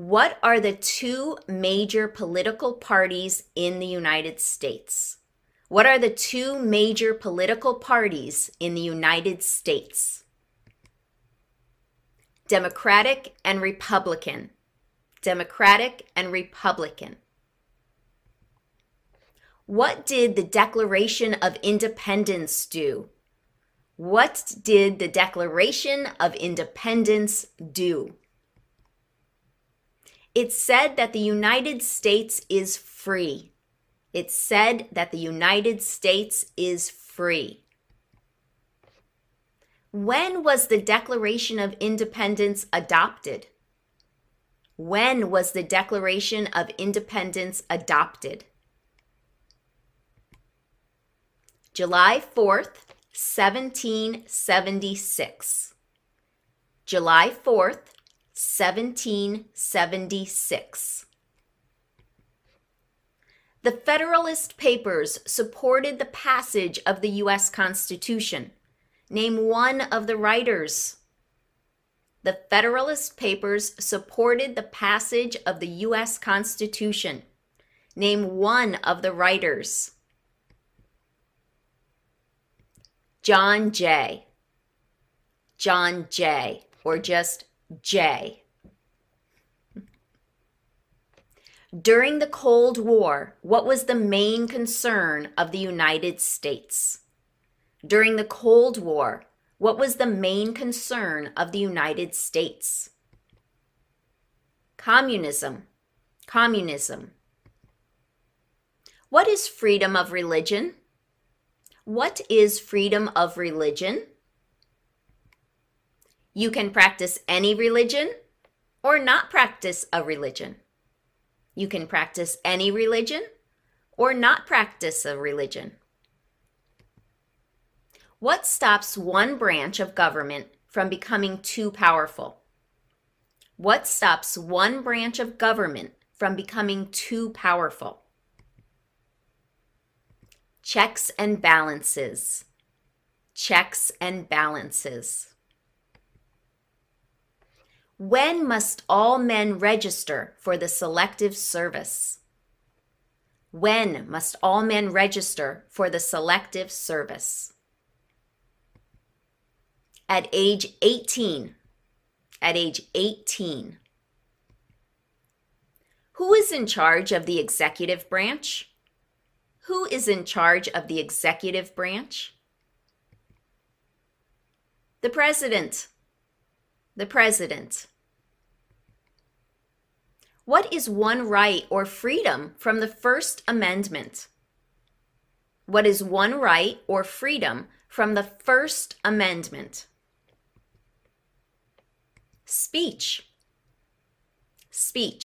What are the two major political parties in the United States? What are the two major political parties in the United States? Democratic and Republican. Democratic and Republican. What did the Declaration of Independence do? What did the Declaration of Independence do? It said that the United States is free. It said that the United States is free. When was the Declaration of Independence adopted? When was the Declaration of Independence adopted? July 4th, 1776. July 4th, 1776. The Federalist Papers supported the passage of the U.S. Constitution. Name one of the writers. The Federalist Papers supported the passage of the U.S. Constitution. Name one of the writers. John Jay. John Jay, or just J. During the Cold War, what was the main concern of the United States? During the Cold War, what was the main concern of the United States? Communism. Communism. What is freedom of religion? What is freedom of religion? You can practice any religion or not practice a religion. You can practice any religion or not practice a religion. What stops one branch of government from becoming too powerful? What stops one branch of government from becoming too powerful? Checks and balances. Checks and balances. When must all men register for the Selective Service? When must all men register for the Selective Service? At age 18. At age 18. Who is in charge of the executive branch? Who is in charge of the executive branch? The President. The President. What is one right or freedom from the First Amendment? What is one right or freedom from the First Amendment? Speech. Speech.